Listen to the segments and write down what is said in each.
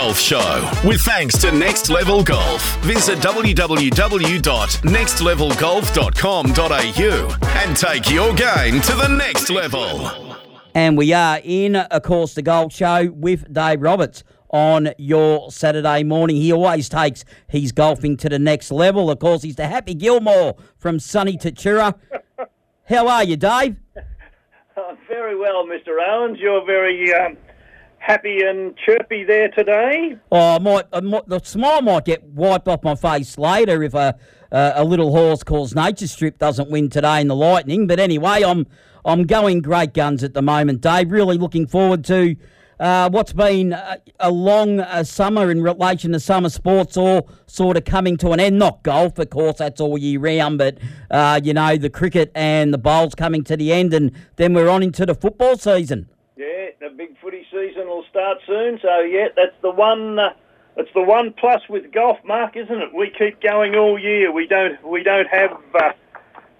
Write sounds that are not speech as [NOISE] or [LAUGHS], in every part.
Golf Show. With thanks to Next Level Golf. Visit www.nextlevelgolf.com.au and take your game to the next level. And we are in, of course, the Golf Show with Dave Roberts on your Saturday morning. He always takes his golfing to the next level. Of course, he's the Happy Gilmore from sunny Tatura. How are you, Dave? Oh, [LAUGHS] very well, Mr. Owens. You're very um, happy and chirpy there today. Oh, I might, I might, the smile might get wiped off my face later if a, a little horse calls Nature Strip doesn't win today in the Lightning. But anyway, I'm I'm going great guns at the moment, Dave. Really looking forward to uh, what's been a, a long uh, summer in relation to summer sports, all sort of coming to an end. Not golf, of course, that's all year round, but uh, you know the cricket and the bowls coming to the end, and then we're on into the football season. Yeah, the big footy season will start soon. So yeah, that's the one. Uh, it's the one plus with golf, Mark, isn't it? We keep going all year. We don't. We don't have. Uh,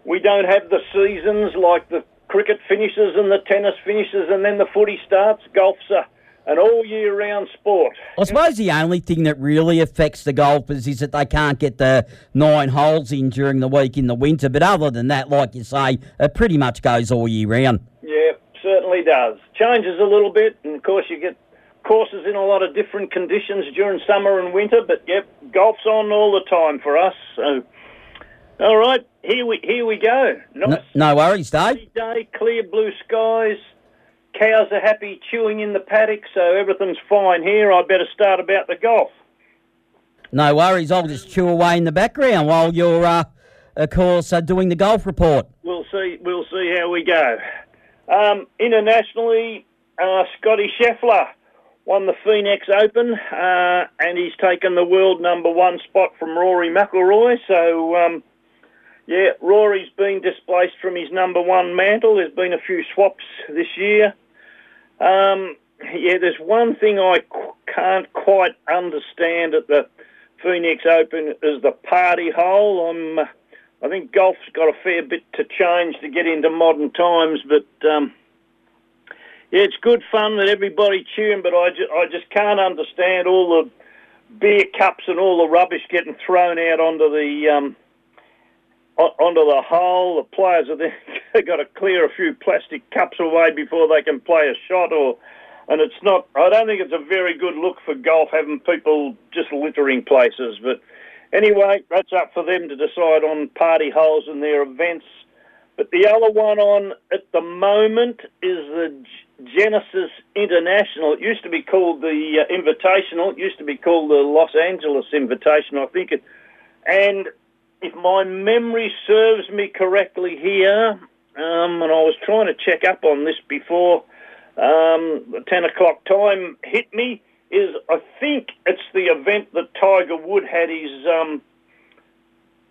we don't have the seasons like the cricket finishes and the tennis finishes and then the footy starts. Golf's a, an all year round sport. I suppose the only thing that really affects the golfers is that they can't get the nine holes in during the week in the winter. But other than that, like you say, it pretty much goes all year round. Certainly does. Changes a little bit, and of course, you get courses in a lot of different conditions during summer and winter. But yep, golf's on all the time for us. So, all right, here we here we go. Nice No, no worries, Dave. day, clear blue skies. Cows are happy chewing in the paddock, so everything's fine here. I better start about the golf. No worries. I'll just chew away in the background while you're, uh, of course, uh, doing the golf report. We'll see. We'll see how we go. Um, internationally, uh, Scotty Scheffler won the Phoenix Open, uh, and he's taken the world number one spot from Rory McIlroy. So, um, yeah, Rory's been displaced from his number one mantle. There's been a few swaps this year. Um, yeah, there's one thing I qu- can't quite understand at the Phoenix Open is the party hole. I'm, I think golf's got a fair bit to change to get into modern times, but um, yeah, it's good fun that everybody cheering, but I, ju- I just can't understand all the beer cups and all the rubbish getting thrown out onto the um, onto the hole. The players are there [LAUGHS] got to clear a few plastic cups away before they can play a shot, or and it's not. I don't think it's a very good look for golf having people just littering places. But anyway, that's up for them to decide on party holes and their events. But the other one on at the moment is the Genesis International. It used to be called the uh, Invitational. It used to be called the Los Angeles Invitational, I think it. And if my memory serves me correctly here, um, and I was trying to check up on this before um, the 10 o'clock time hit me, is I think it's the event that Tiger Wood had his um,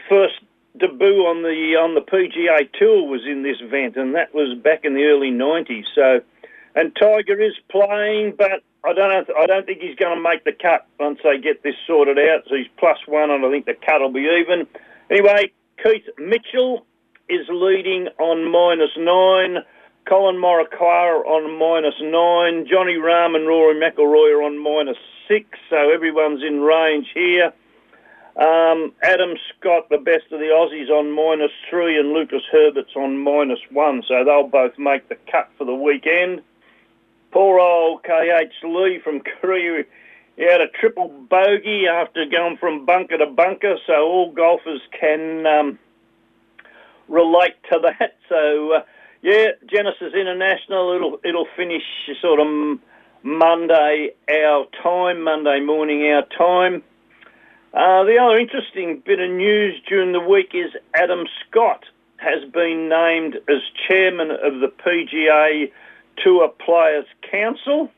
first debut on the on the PGA Tour was in this event, and that was back in the early 90s. So, and Tiger is playing, but I don't I don't think he's going to make the cut once they get this sorted out. So he's plus one, and I think the cut will be even. Anyway, Keith Mitchell is leading on minus nine. Collin Morikawa on minus nine. Johnny Rahm and Rory McIlroy are on minus six. So everyone's in range here. Um, Adam Scott, the best of the Aussies, on minus three, and Lucas Herbert's on minus one. So they'll both make the cut for the weekend. Poor old KH Lee from [LAUGHS] Korea. He had a triple bogey after going from bunker to bunker, so all golfers can um, relate to that. So, uh, yeah, Genesis International, it'll it'll finish sort of Monday our time, Monday morning our time. Uh, the other interesting bit of news during the week is Adam Scott has been named as chairman of the PGA Tour Players Council.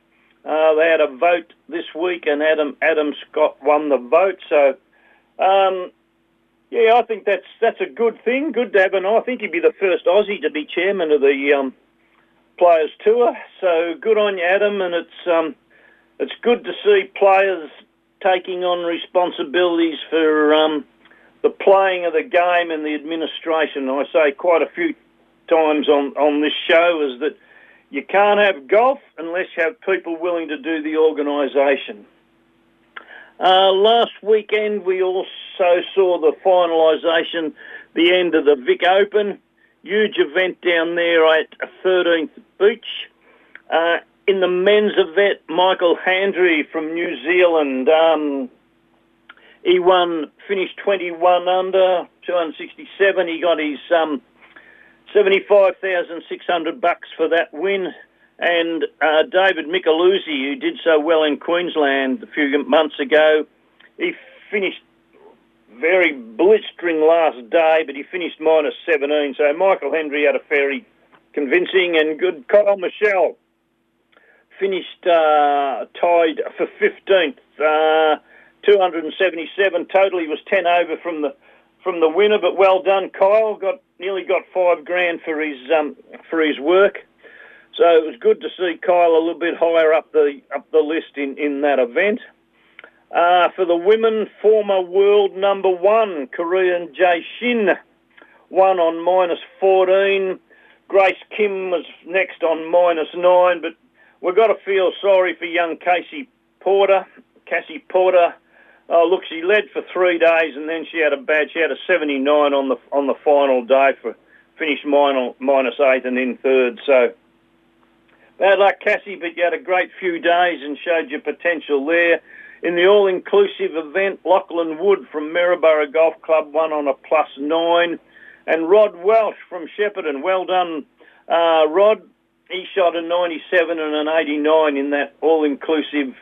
Uh, they had a vote this week, and Adam Adam Scott won the vote. So, um, yeah, I think that's that's a good thing. Good to have, and I think he'd be the first Aussie to be chairman of the um, Players Tour. So good on you, Adam, and it's um, it's good to see players taking on responsibilities for um, the playing of the game and the administration. I say quite a few times on, on this show is that you can't have golf unless you have people willing to do the organisation. Uh, last weekend we also saw the finalisation, the end of the Vic Open. Huge event down there at 13th Beach. Uh, in the men's event, Michael Hendry from New Zealand, um, he won, finished 21 under, 267. He got his um, 75,600 bucks for that win. And uh, David Micheluzzi, who did so well in Queensland a few months ago, he finished very blistering last day, but he finished minus 17. So Michael Hendry had a very convincing and good. Kyle Michelle finished uh, tied for 15th, uh, 277 total. He was 10 over from the from the winner, but well done, Kyle. Got nearly got five grand for his um, for his work. So it was good to see Kyle a little bit higher up the up the list in, in that event. Uh, for the women, former world number one, Korean Jiyai Shin, won on minus 14. Grace Kim was next on minus 9, but we've got to feel sorry for young Casey Porter. Cassie Porter, oh look, she led for three days and then she had a bad, she had a 79 on the on the final day for finished minus, minus eight and in third. So bad luck, Cassie, but you had a great few days and showed your potential there. In the all-inclusive event, Lachlan Wood from Maryborough Golf Club won on a plus nine. And Rod Welsh from Shepparton, well done, uh, Rod. He shot a 97 and an 89 in that all-inclusive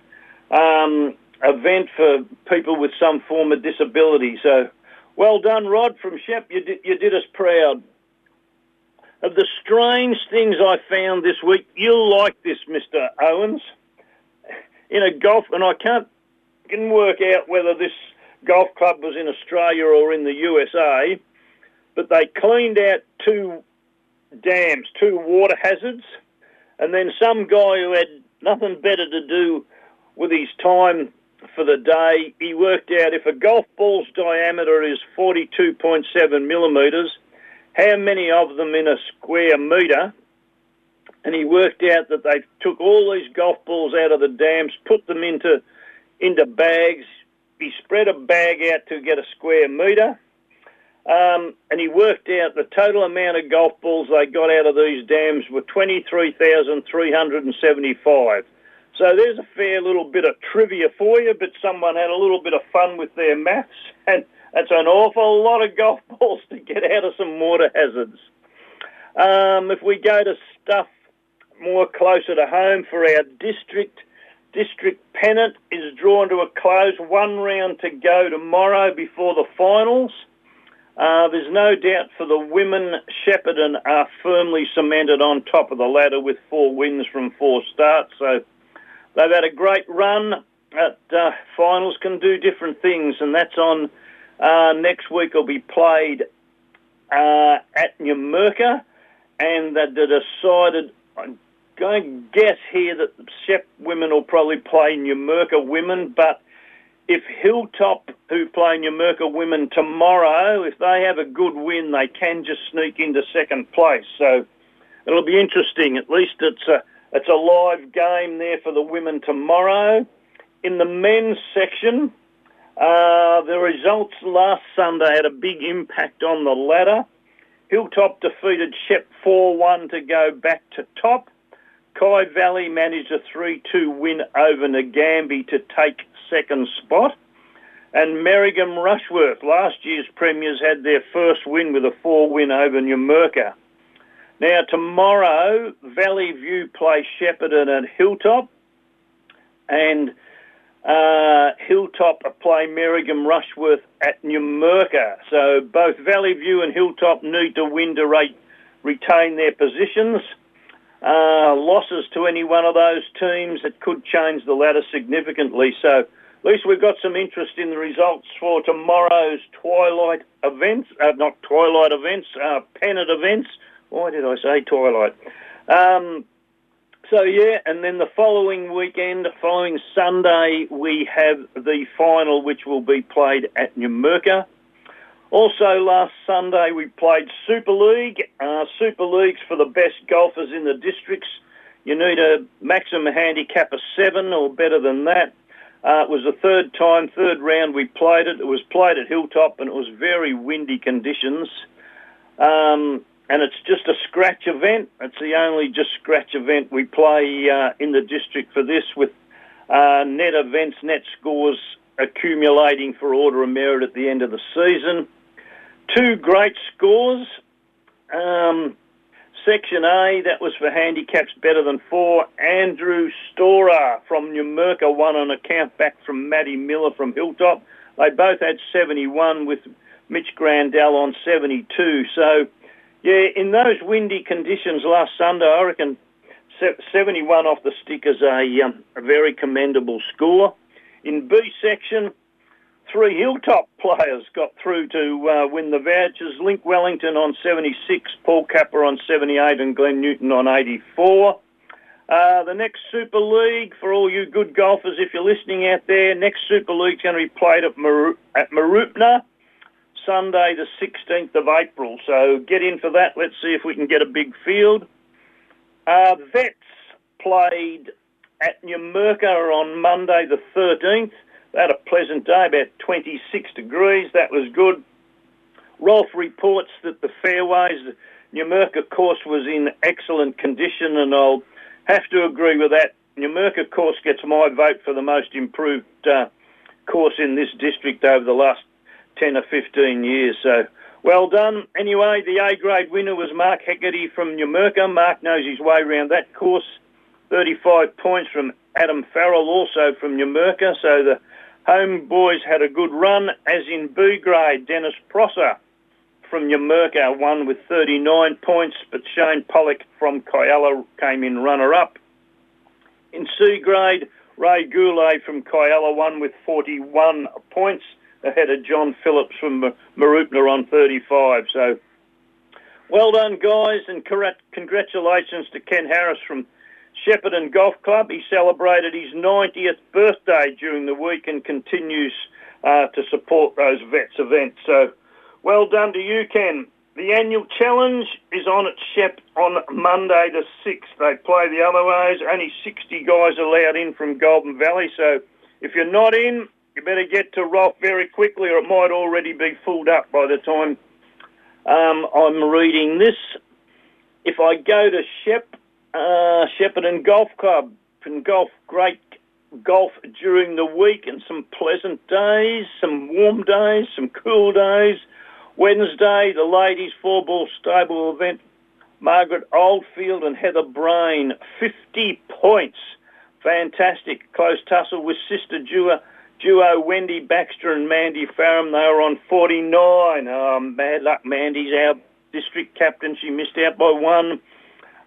um, event for people with some form of disability. So well done, Rod from Shep. You did, you did us proud. Of the strange things I found this week, you'll like this, Mr. Owens. In a golf, and I can't can work out whether this golf club was in Australia or in the USA, but they cleaned out two dams, two water hazards, and then some guy who had nothing better to do with his time for the day, he worked out if a golf ball's diameter is 42.7 millimetres, how many of them in a square metre, and he worked out that they took all these golf balls out of the dams, put them into into bags. He spread a bag out to get a square metre. Um, and he worked out the total amount of golf balls they got out of these dams were 23,375. So there's a fair little bit of trivia for you, but someone had a little bit of fun with their maths, [LAUGHS] and that's an awful lot of golf [LAUGHS] balls to get out of some water hazards. Um, if we go to stuff more closer to home for our district, district pennant is drawn to a close. One round to go tomorrow before the finals. Uh, there's no doubt for the women, Shepparton are firmly cemented on top of the ladder with four wins from four starts. So they've had a great run. At uh, finals can do different things, and that's on uh, next week. Will be played uh, at Numurkah, and the decided I'm going to guess here that the Shep women will probably play Numurkah women, but if Hilltop, who play Numurkah women tomorrow, if they have a good win, they can just sneak into second place. So it'll be interesting. At least it's a it's a live game there for the women tomorrow. In the men's section, uh, the results last Sunday had a big impact on the ladder. Hilltop defeated Shep 4-1 to go back to top. Kai Valley managed a 3-2 win over Nagambie to take second spot. And Merrigum Rushworth, last year's premiers, had their first win with a four win over Numurkah. Now, tomorrow, Valley View play Shepparton at Hilltop, and uh, Hilltop play Merrigum Rushworth at Numurkah. So both Valley View and Hilltop need to win to re- retain their positions. Uh, losses to any one of those teams, it could change the ladder significantly. So at least we've got some interest in the results for tomorrow's twilight events, uh, not twilight events, uh, pennant events. Why did I say twilight? Um, so yeah, and then the following weekend, following Sunday, we have the final, which will be played at Numurkah. Also, last Sunday we played Super League. Uh, Super League's for the best golfers in the districts. You need a maximum handicap of seven or better than that. Uh, it was the third time, third round we played it. It was played at Hilltop and it was very windy conditions. Um, and it's just a scratch event. It's the only just scratch event we play uh, in the district for this with uh, net events, net scores accumulating for order of merit at the end of the season. Two great scores. Um, Section A, that was for handicaps better than four. Andrew Storer from Numurkah won on account back from Matty Miller from Hilltop. They both had 71 with Mitch Grandell on 72. So, yeah, in those windy conditions last Sunday, I reckon 71 off the stick is a, um, a very commendable score. In B section, three Hilltop [LAUGHS] players got through to uh, win the vouchers. Link Wellington on 76, Paul Capper on 78 and Glenn Newton on 84. Uh, the next Super League, for all you good golfers, if you're listening out there, next Super League's going to be played at, Mar- at Mooroopna Sunday the 16th of April. So get in for that. Let's see if we can get a big field. Uh, Vets played at Numurkah on Monday the 13th. They had a pleasant day, about 26 degrees. That was good. Rolf reports that the fairways, the Numurkah course was in excellent condition, and I'll have to agree with that. Numurkah course gets my vote for the most improved uh, course in this district over the last 10 or 15 years. So well done. Anyway, the A grade winner was Mark Heckerty from Numurkah. Mark knows his way around that course. 35 points from Adam Farrell, also from Numurkah. So the home boys had a good run, as in B grade. Dennis Prosser from Numurkah won with 39 points, but Shane Pollock from Kialla came in runner-up. In C grade, Ray Goulet from Kialla won with 41 points ahead of John Phillips from Mooroopna on 35. So well done, guys, and congratulations to Ken Harris from Shepparton Golf Club. He celebrated his 90th birthday during the week and continues uh, to support those vets events. So well done to you, Ken. The annual challenge is on at Shep on Monday the 6th. They play the other ways. Only 60 guys allowed in from Goulburn Valley. So if you're not in, you better get to Rolf very quickly or it might already be filled up by the time um, I'm reading this. If I go to Shep, uh, Shepparton Golf Club and golf, great golf during the week and some pleasant days, some warm days, some cool days. Wednesday, the ladies four ball stable event. Margaret Oldfield and Heather Brain, 50 points. Fantastic. Close tussle with Sister Dua, duo Wendy Baxter and Mandy Farram. They were on 49. Um, bad luck, Mandy's our district captain. She missed out by one.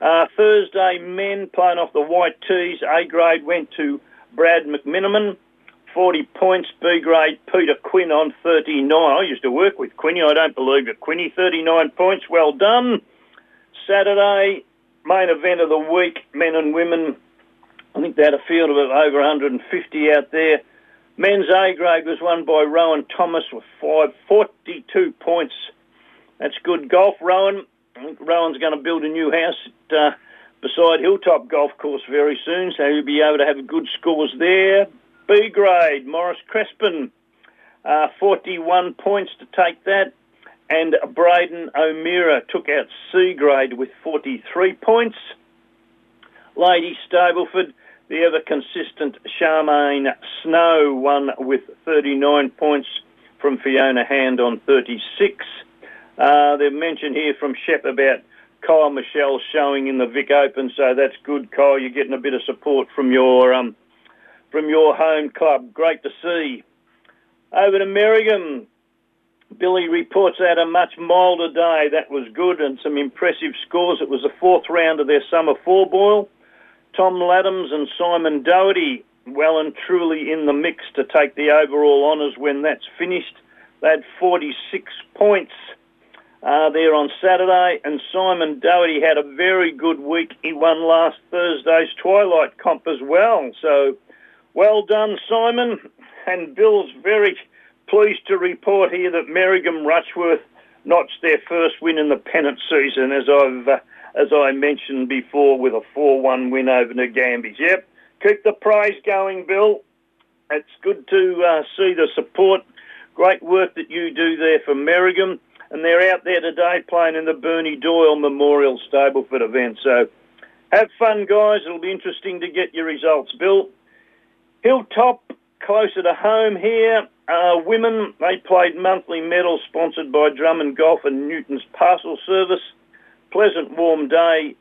Uh, Thursday, men playing off the white tees. A grade went to Brad McMiniman, 40 points. B grade, Peter Quinn on 39. I used to work with Quinny. I don't believe it. Quinny, 39 points. Well done. Saturday, main event of the week, men and women. I think they had a field of over 150 out there. Men's A grade was won by Rowan Thomas with five, 42 points. That's good golf, Rowan. Rowan's going to build a new house at, uh, beside Hilltop Golf Course very soon, so he'll be able to have good scores there. B grade, Morris Crespin, uh, 41 points to take that. And Braden O'Meara took out C grade with 43 points. Lady Stableford, the ever consistent Charmaine Snow won with 39 points from Fiona Hand on 36. Uh, they've mentioned here from Shep about Kyle Michelle showing in the Vic Open, so that's good, Kyle. You're getting a bit of support from your um, from your home club. Great to see. Over to Merrigum, Billy reports out a much milder day. That was good and some impressive scores. It was the fourth round of their summer four ball. Tom Laddams and Simon Doherty well and truly in the mix to take the overall honours when that's finished. They had 46 points uh, there on Saturday, and Simon Doherty had a very good week. He won last Thursday's Twilight Comp as well. So, well done, Simon. And Bill's very pleased to report here that Merrigum Rushworth notched their first win in the pennant season, as I've uh, as I mentioned before, with a 4-1 win over Nagambis. Yep, keep the praise going, Bill. It's good to uh, see the support. Great work that you do there for Merrigum. And they're out there today playing in the Bernie Doyle Memorial Stableford event. So have fun, guys. It'll be interesting to get your results. Bill, Hilltop, closer to home here. Uh, women, they played monthly medal sponsored by Drummond Golf and Newton's Parcel Service. Pleasant warm day.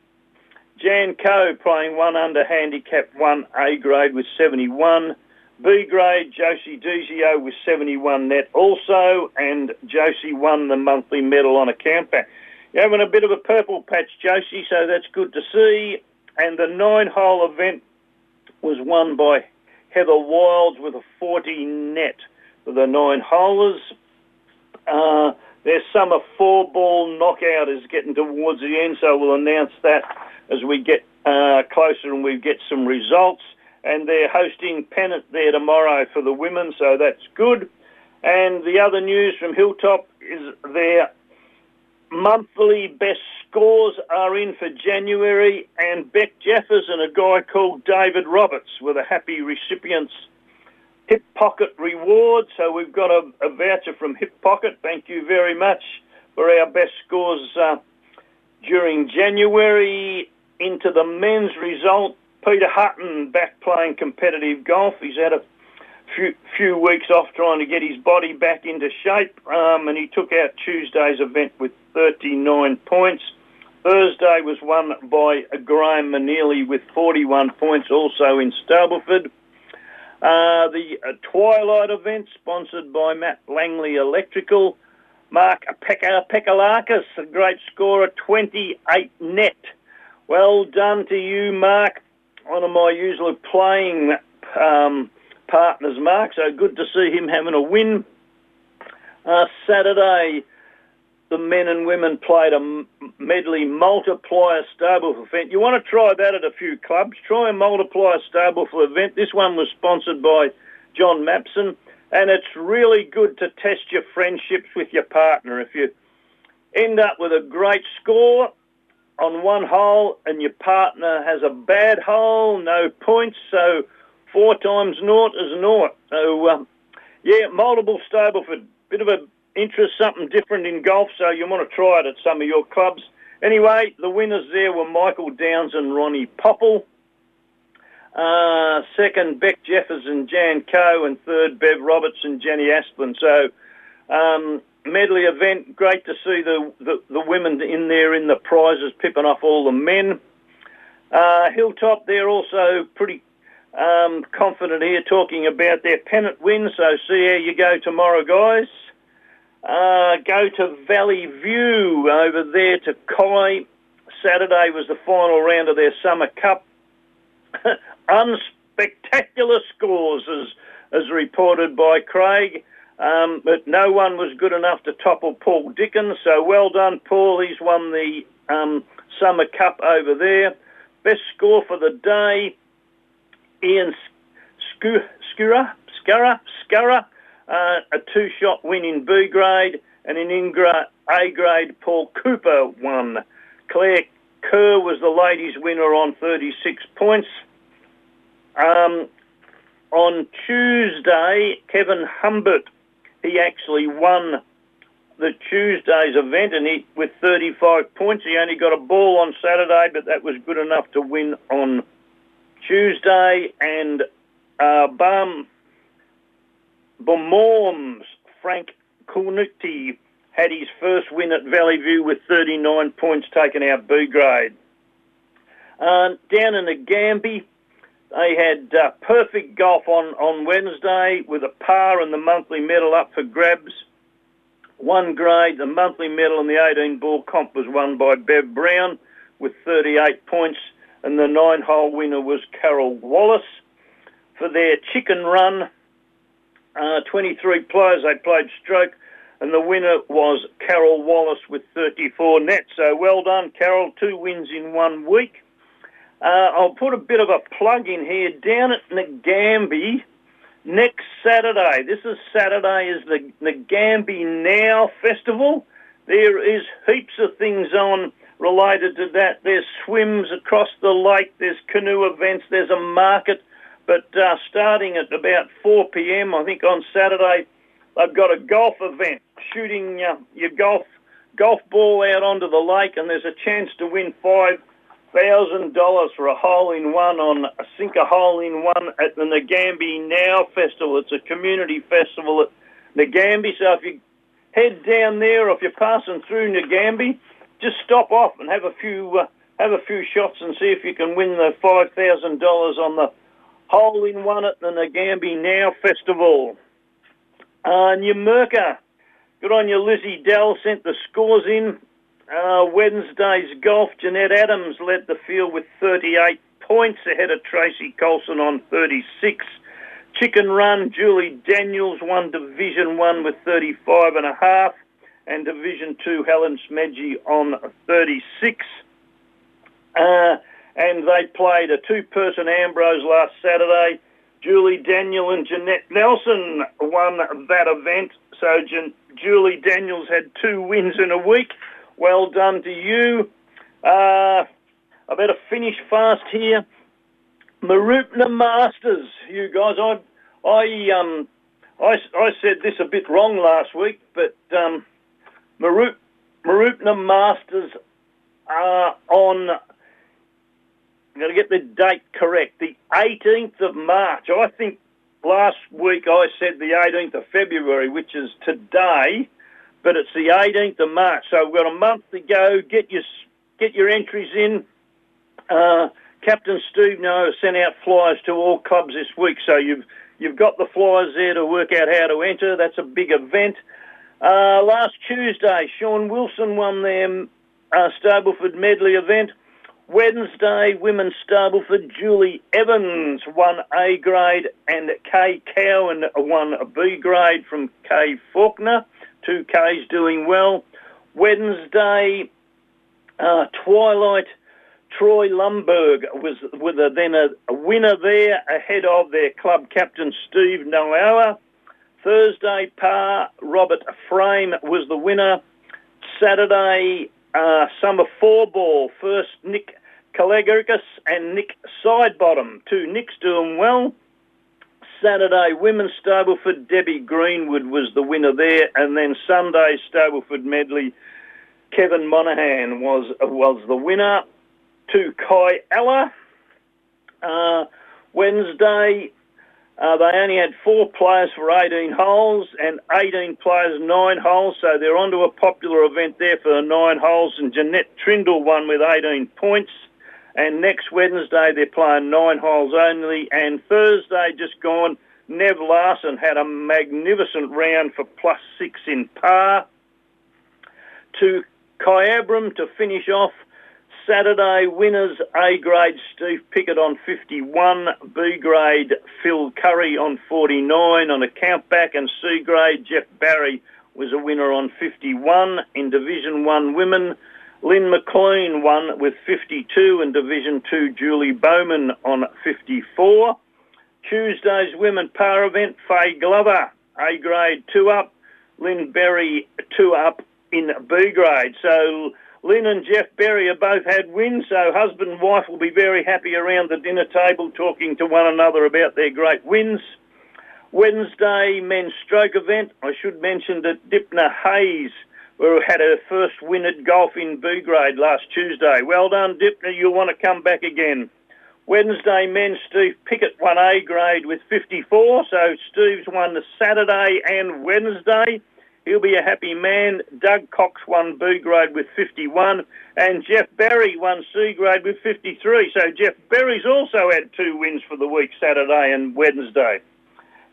Jan Coe playing one under handicap one A grade with 71. B grade, Josie Dizio with 71 net also, and Josie won the monthly medal on a countback. You're having a bit of a purple patch, Josie, so that's good to see. And the nine hole event was won by Heather Wilds with a 40 net for the nine holers. Uh, their summer four ball knockout is getting towards the end, so we'll announce that as we get uh, closer and we get some results. And they're hosting Pennant there tomorrow for the women, so that's good. And the other news from Hilltop is their monthly best scores are in for January, and Beck Jeffers and a guy called David Roberts were the happy recipients. Hip Pocket Reward, so we've got a, a voucher from Hip Pocket. Thank you very much for our best scores uh, during January. Into the men's result, Peter Hutton back playing competitive golf. He's had a few, few weeks off trying to get his body back into shape, um, and he took out Tuesday's event with 39 points. Thursday was won by Graham Manili with 41 points, also in Stableford. Uh, the uh, Twilight event, sponsored by Matt Langley Electrical. Mark Pekalakis, a great scorer, 28 net. Well done to you, Mark. One of my usual playing um, partners, Mark. So good to see him having a win. Uh, Saturday, the men and women played a medley multiplier stable event. You want to try that at a few clubs? Try a multiplier stable event. This one was sponsored by John Mapson, and it's really good to test your friendships with your partner. If you end up with a great score on one hole and your partner has a bad hole, no points, so four times naught is naught. So, um, yeah, multiple stable for a bit of a interest, something different in golf, so you want to try it at some of your clubs. Anyway, the winners there were Michael Downs and Ronnie Popple. Uh, second, Beck Jeffers and Jan Coe, and third, Bev Roberts and Jenny Asplin. So, um, medley event, great to see the, the, the, women in there in the prizes, pipping off all the men. Uh, Hilltop, they're also pretty um, confident here talking about their pennant win, so see how you go tomorrow, guys. Uh, go to Valley View over there to Kai. Saturday was the final round of their Summer Cup. [LAUGHS] Unspectacular scores, as, as reported by Craig. Um, but no one was good enough to topple Paul Dickens. So well done, Paul. He's won the um, Summer Cup over there. Best score for the day, Ian Skura, Skura, Skura, uh, a two-shot win in B grade, and in Ingra A grade, Paul Cooper won. Claire Kerr was the ladies' winner on 36 points. Um, on Tuesday, Kevin Humbert, he actually won the Tuesday's event, and he with 35 points. He only got a ball on Saturday, but that was good enough to win on Tuesday. And uh, Beaumorms, Frank Kulnuti had his first win at Valley View with 39 points taken out B grade. Uh, down in the Gambie, they had uh, perfect golf on, on Wednesday with a par and the monthly medal up for grabs. One grade, the monthly medal in the 18 ball comp was won by Bev Brown with 38 points, and the nine hole winner was Carol Wallace. For their chicken run, uh, 23 players, they played stroke, and the winner was Carol Wallace with 34 nets. So well done, Carol. Two wins in one week. Uh, I'll put a bit of a plug in here. Down at Nagambie, next Saturday, this is Saturday, is the Nagambie Now Festival. There is heaps of things on related to that. There's swims across the lake, there's canoe events, there's a market But uh, starting at about 4 p.m., I think on Saturday, they've got a golf event, shooting uh, your golf golf ball out onto the lake, and there's a chance to win five thousand dollars for a hole in one on a sink a hole in one at the Nagambie Now Festival. It's a community festival at Nagambie. So if you head down there, or if you're passing through Nagambie, just stop off and have a few uh, have a few shots and see if you can win the five thousand dollars on the hole in one at the Nagambie Now Festival. Uh, Numurkah, good on you, Lizzie Dell sent the scores in. Uh, Wednesday's golf, Jeanette Adams led the field with 38 points ahead of Tracy Colson on 36. Chicken Run, Julie Daniels won Division 1 with 35 and a half and Division 2 Helen Smedgy on 36. Uh, and they played a two-person Ambrose last Saturday. Julie Daniel and Jeanette Nelson won that event. So Julie Daniels had two wins in a week. Well done to you. Uh, I better finish fast here. Mooroopna Masters, you guys. I, I, um, I, I said this a bit wrong last week, but um, Maroop, Mooroopna Masters are on. I'm going to get the date correct. The 18th of March. I think last week I said the 18th of February, which is today but it's the 18th of March, so we've got a month to go. Get your get your entries in. Uh, Captain Steve No sent out flyers to all clubs this week, so you've you've got the flyers there to work out how to enter. That's a big event. Uh, last Tuesday, Sean Wilson won their uh, Stableford Medley event. Wednesday, Women's Stableford, Julie Evans won A grade and Kay Cowan won B grade from Kay Faulkner. 2Ks doing well. Wednesday, uh, Twilight Troy Lumberg was with a, then a, a, winner there ahead of their club captain Steve Noauer. Thursday, Par Robert Frame was the winner. Saturday, uh, summer four ball. First, Nick Kalegarikis and Nick Sidebottom. Two Nicks doing well. Saturday, Women's Stableford, Debbie Greenwood was the winner there, and then Sunday, Stableford Medley, Kevin Monaghan was was the winner. To Kai Ella. Uh, Wednesday, uh, they only had four players for 18 holes and 18 players, nine holes, so they're onto a popular event there for the nine holes, and Jeanette Trindle won with 18 points. And next Wednesday, they're playing nine holes only. And Thursday, just gone, Nev Larson had a magnificent round for plus six in par. To Kyabram to finish off. Saturday winners A grade Steve Pickett on 51, B grade Phil Curry on 49 on a countback, and C grade Jeff Berry was a winner on 51 in Division 1 women. Lynn McLean won with 52 and Division 2 Julie Bowman on 54. Tuesday's women par event, Faye Glover, A grade 2 up, Lynn Berry 2 up in B grade. So Lynn and Jeff Berry have both had wins, so husband and wife will be very happy around the dinner table talking to one another about their great wins. Wednesday men's stroke event, I should mention that Dipna Hayes we had her first win at golf in B grade last Tuesday. Well done, Dipner. You'll want to come back again. Wednesday, men, Steve Pickett won A grade with 54. So Steve's won the Saturday and Wednesday. He'll be a happy man. Doug Cox won B grade with 51. And Jeff Berry won C grade with 53. So Jeff Berry's also had two wins for the week, Saturday and Wednesday.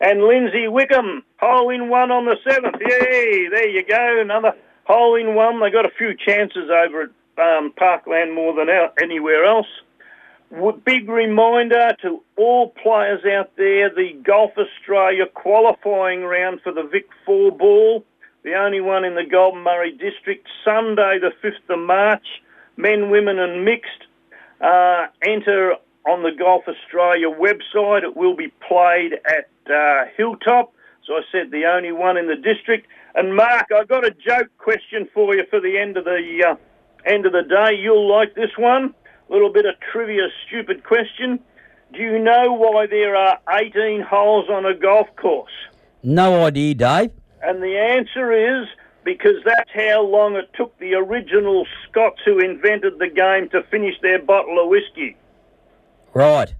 And Lindsay Wickham, hole in one on the 7th. Yay, there you go. Another hole in one. They got a few chances over at um, Parkland more than anywhere else. Big reminder to all players out there, the Golf Australia qualifying round for the Vic 4 ball, the only one in the Goulburn Murray district, Sunday the 5th of March, men, women and mixed. Uh, enter on the Golf Australia website. It will be played at uh, Hilltop. So I said the only one in the district. And Mark, I've got a joke question for you for the end of the uh, end of the day. You'll like this one. A little bit of trivia, stupid question. do you know why there are 18 holes on a golf course? No idea, Dave. And the answer is because that's how long it took the original Scots who invented the game to finish their bottle of whiskey. Right.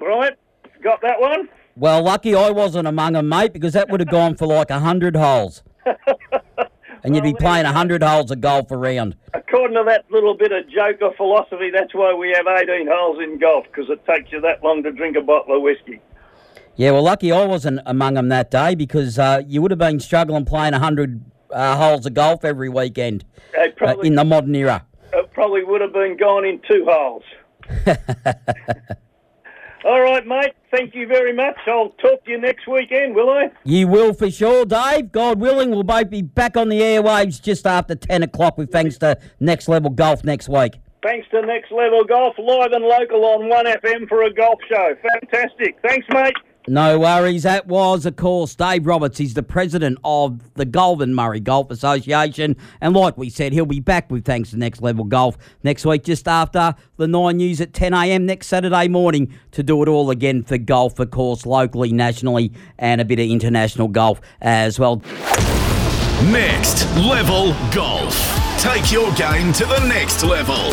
Right? Got that one? Well, lucky I wasn't among them, mate, because that would have gone for like a hundred holes. [LAUGHS] and you'd be playing a hundred holes of golf around. According to that little bit of joker philosophy, that's why we have 18 holes in golf, because it takes you that long to drink a bottle of whiskey. Yeah, well, lucky I wasn't among them that day because uh, you would have been struggling playing a hundred uh, holes of golf every weekend They uh, in the modern era. it probably would have been gone in two holes. [LAUGHS] All right, mate. Thank you very much. I'll talk to you next weekend, will I? You will for sure, Dave. God willing, we'll both be back on the airwaves just after 10 o'clock with thanks to Next Level Golf next week. Thanks to Next Level Golf, live and local on 1FM for a golf show. Fantastic. Thanks, mate. No worries. That was, of course, Dave Roberts. He's the president of the Goulburn Murray Golf Association. And like we said, he'll be back with thanks to Next Level Golf next week, just after the 9 news at 10 a.m. next Saturday morning to do it all again for golf, of course, locally, nationally, and a bit of international golf as well. Next Level Golf. Take your game to the next level.